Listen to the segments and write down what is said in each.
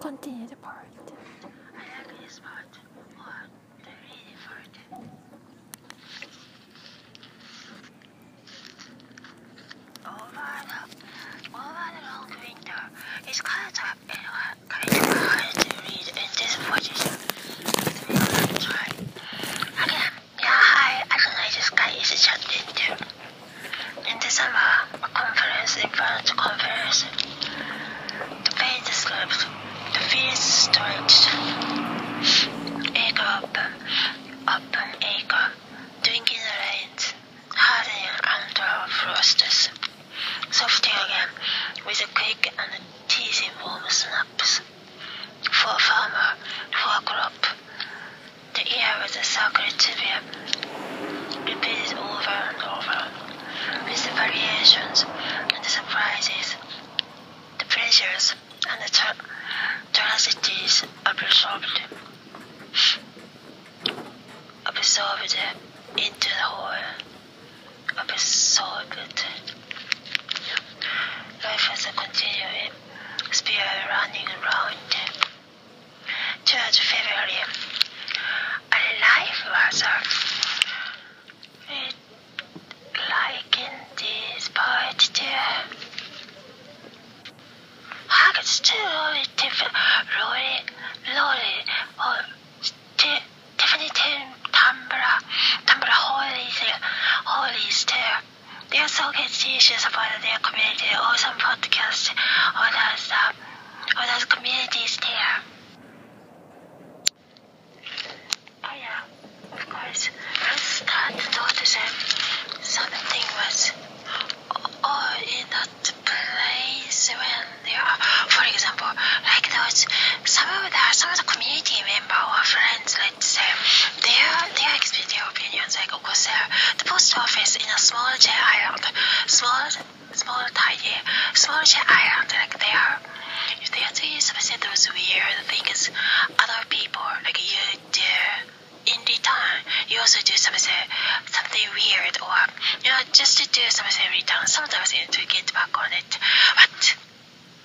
continue the part. I like this part or the reading part. Over the, over the long winter, it's kind of uh, kind of hard weird, or you know, just to do something in return. Sometimes you need to get back on it. But,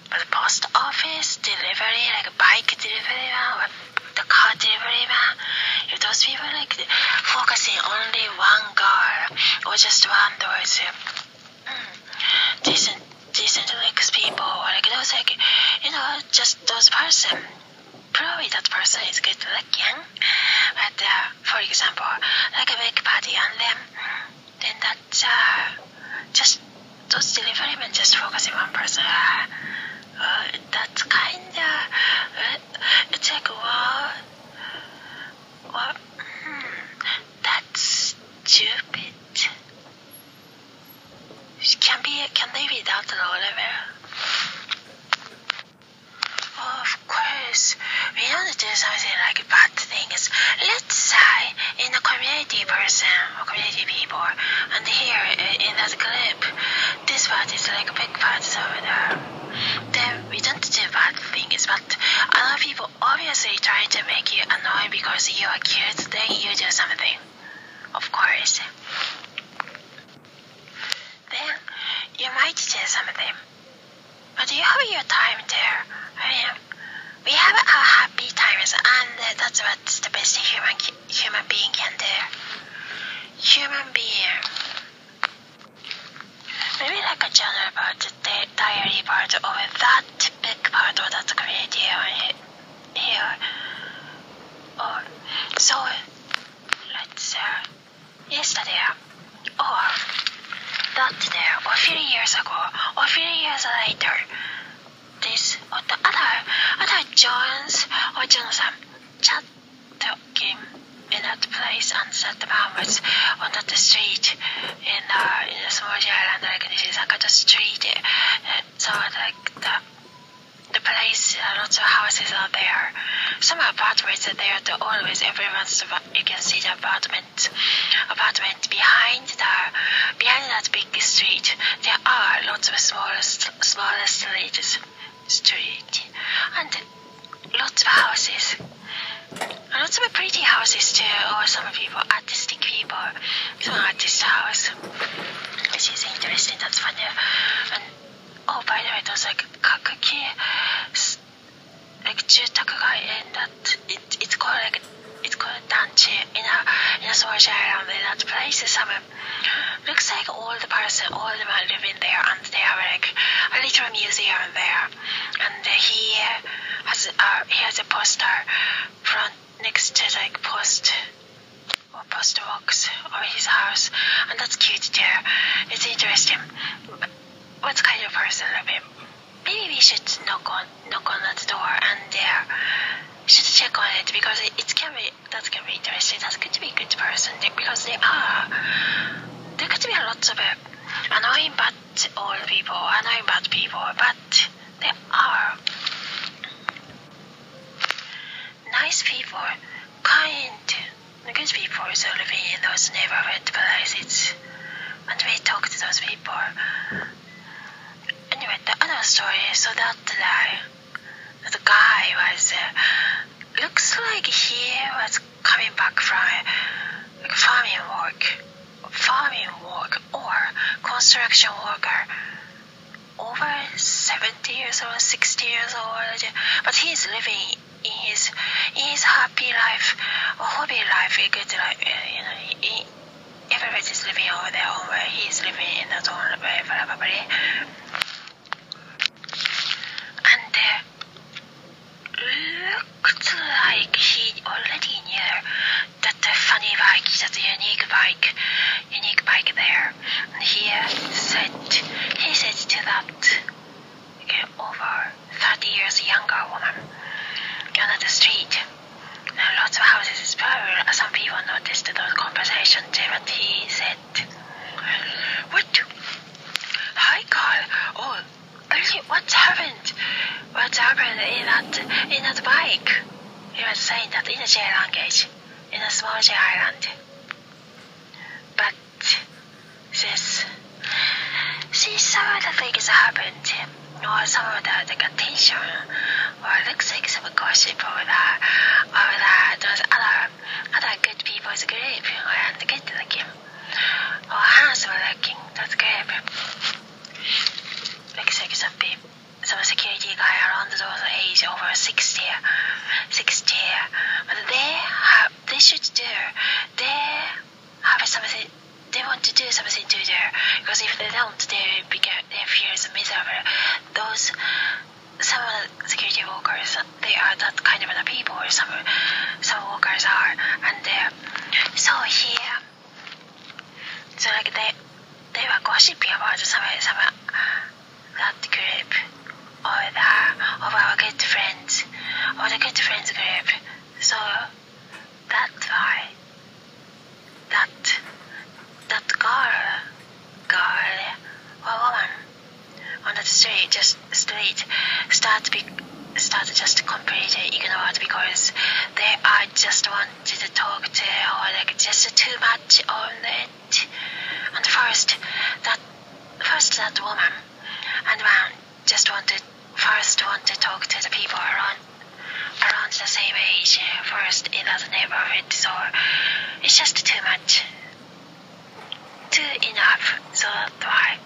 but the post office delivery, like a bike delivery man, or the car delivery man, if those people like focusing only one girl or just one those mm, decent, decent like people, or like those like you know, just those person probably that person is good looking. But uh, for example, like a big party on them, then that's uh, just those delivery men just focusing one person. Uh, uh, that's kind of it's like wow, wow, hmm, that's stupid. Can be can they be that low level? Of course, we don't do something like things. Let's say in a community person or community people, and here in that group, this part is like a big part over there. Then we don't do bad things, but other people obviously try to make you annoying because you are cute. Then you do something. Of course. Then you might do something. But you have your time there. I mean, we have our happy times, and that's what's the best human human being can do. Human being. Maybe like a general part, living over own way. He's living in his own way, probably. And uh, looked like he already knew that the funny bike, that unique bike, unique bike there. And he said, he said to that over 30 years younger woman on the street. Now, lots of houses is probably some people noticed those conversations, he said, What? Hi, Carl. Oh, really? What's happened? What's happened in that, in that bike? He was saying that in a J language, in a small J island. But, this, see, some of the things happened, or some of the, the tension, or looks like some gossip over that, over that, those other, other good people's group, and good looking, or handsome looking, that's group. Looks like some people, some security guy around those age over 60, 60, but they have, they should do, they have something, they want to do something to do, because if they don't, they become, they feel miserable. Those, some of the security workers, they are that kind of the people, some, some workers are, and uh, so here, they, they were gossiping about some, some, that group, or the, of our good friends, or the good friends group, so that's why, that, that girl, girl, or woman, on the street, just street, start be start just completely ignored because they are just wanted to talk to or like just too much on it. First that first that woman and man just wanted first want to talk to the people around around the same age first in that neighborhood so it's just too much. Too enough. So that's why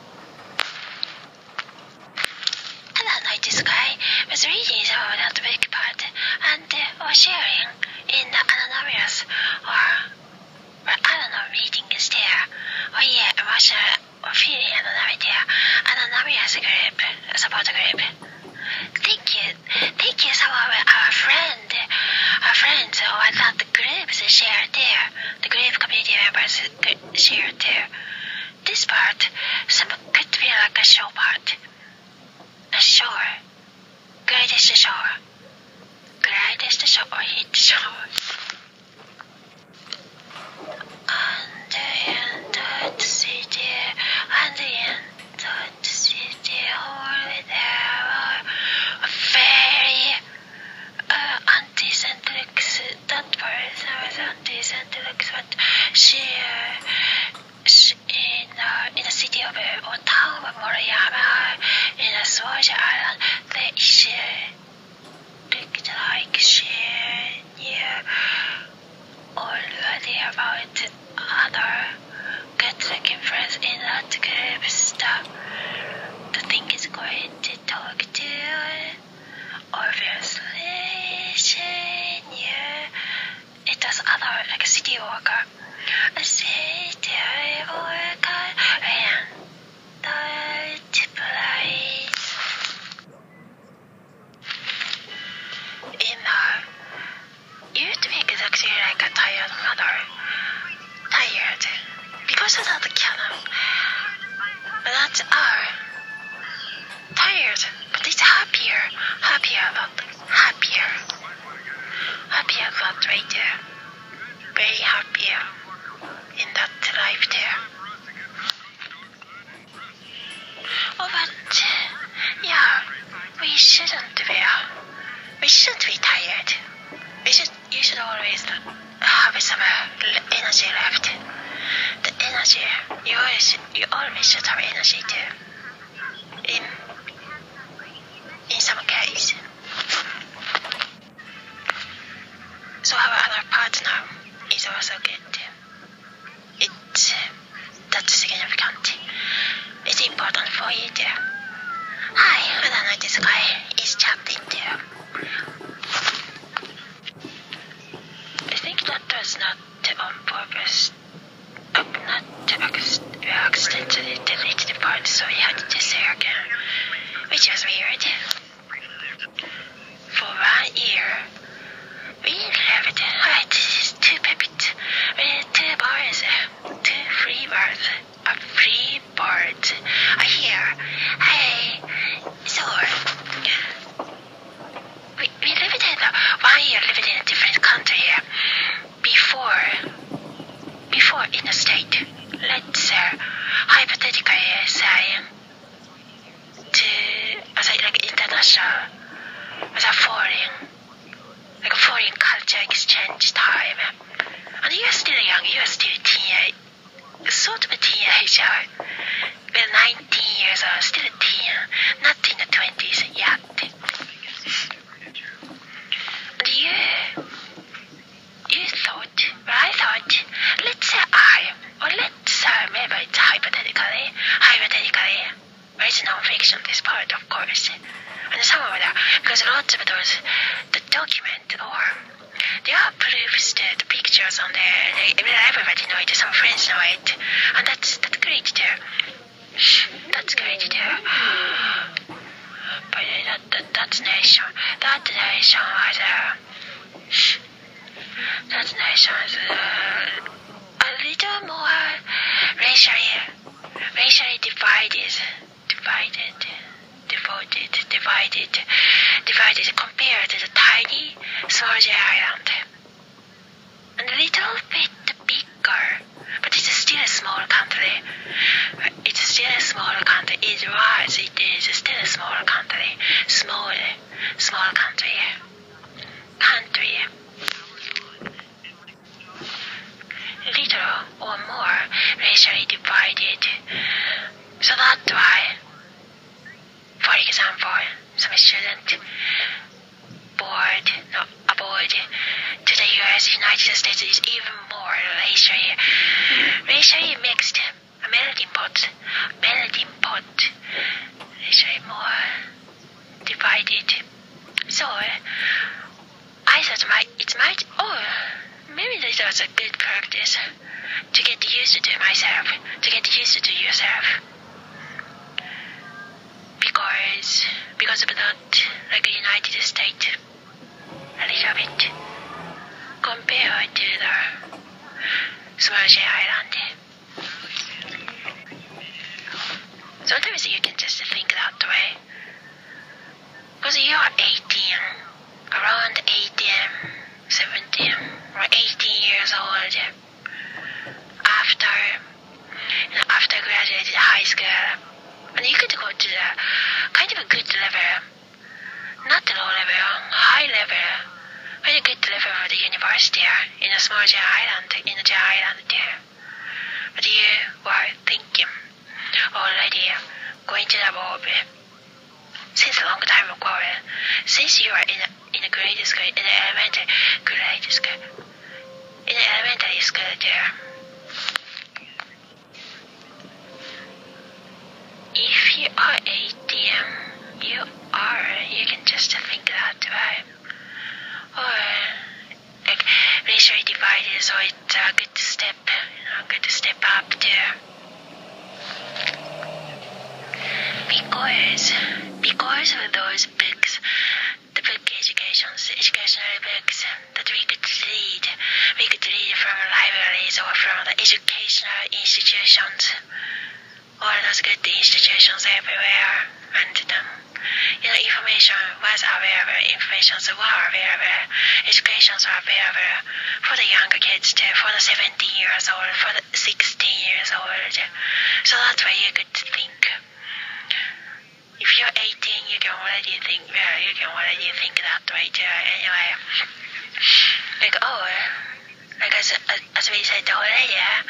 yeah.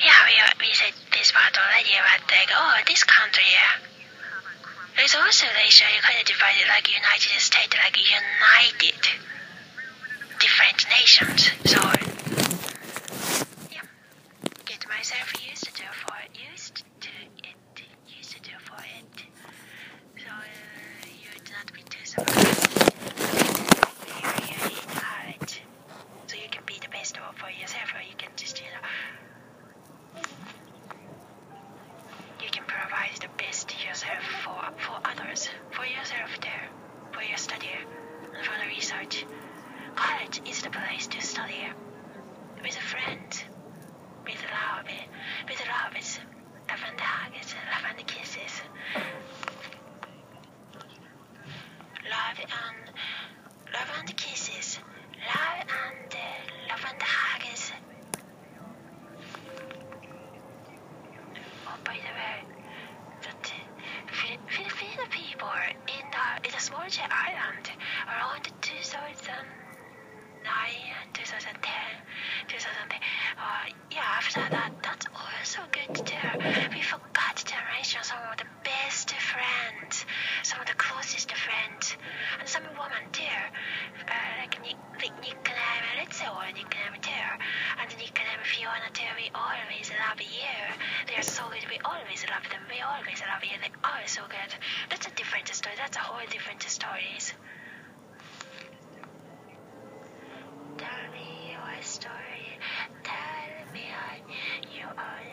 Yeah, we, we said this part already, but like, oh, this country, yeah. It's also Asia, you kind of divide it like United States, like United different nations. So always love you. They are so good. We always love them. We always love you. They are so good. That's a different story. That's a whole different stories. Tell me your story. Tell me you are.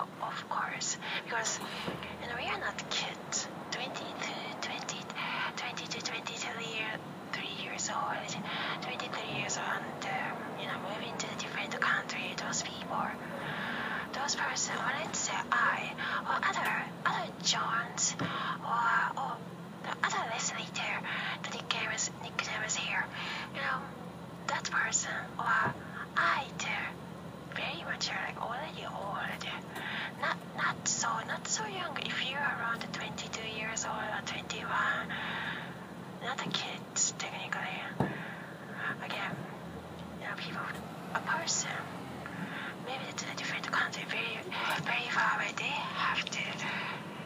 Europe, of course, because you know, we are not kids. 20 to 20, 20 to 23 year, three years old, 23 years old, and, um, you know, moving to a different country, those people, those person, or let's say I, or other, other Johns, or, or the other Leslie there, the nickname is, nickname is here, you know, that person, or I there, very much like already old, so not so young. If you're around 22 years old or 21, not a kid technically. Again, you know, people, a person, maybe it's a different country, very, very far away. They have to,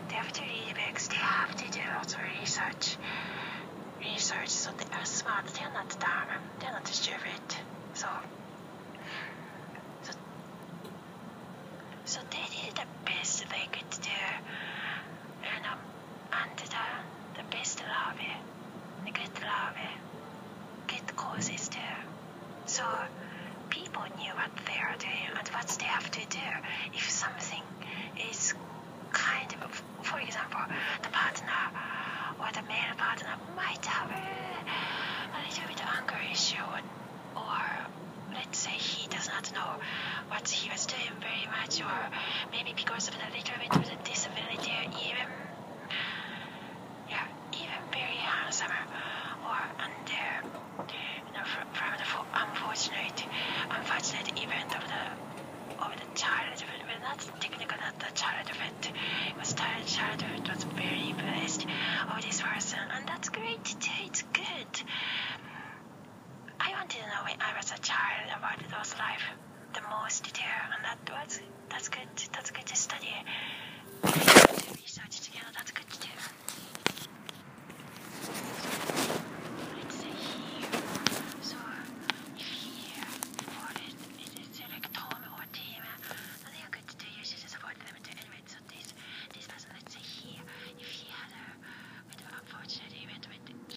they have to read books. They have to do lots of research, research. So they are smart. They are not dumb. They are not stupid.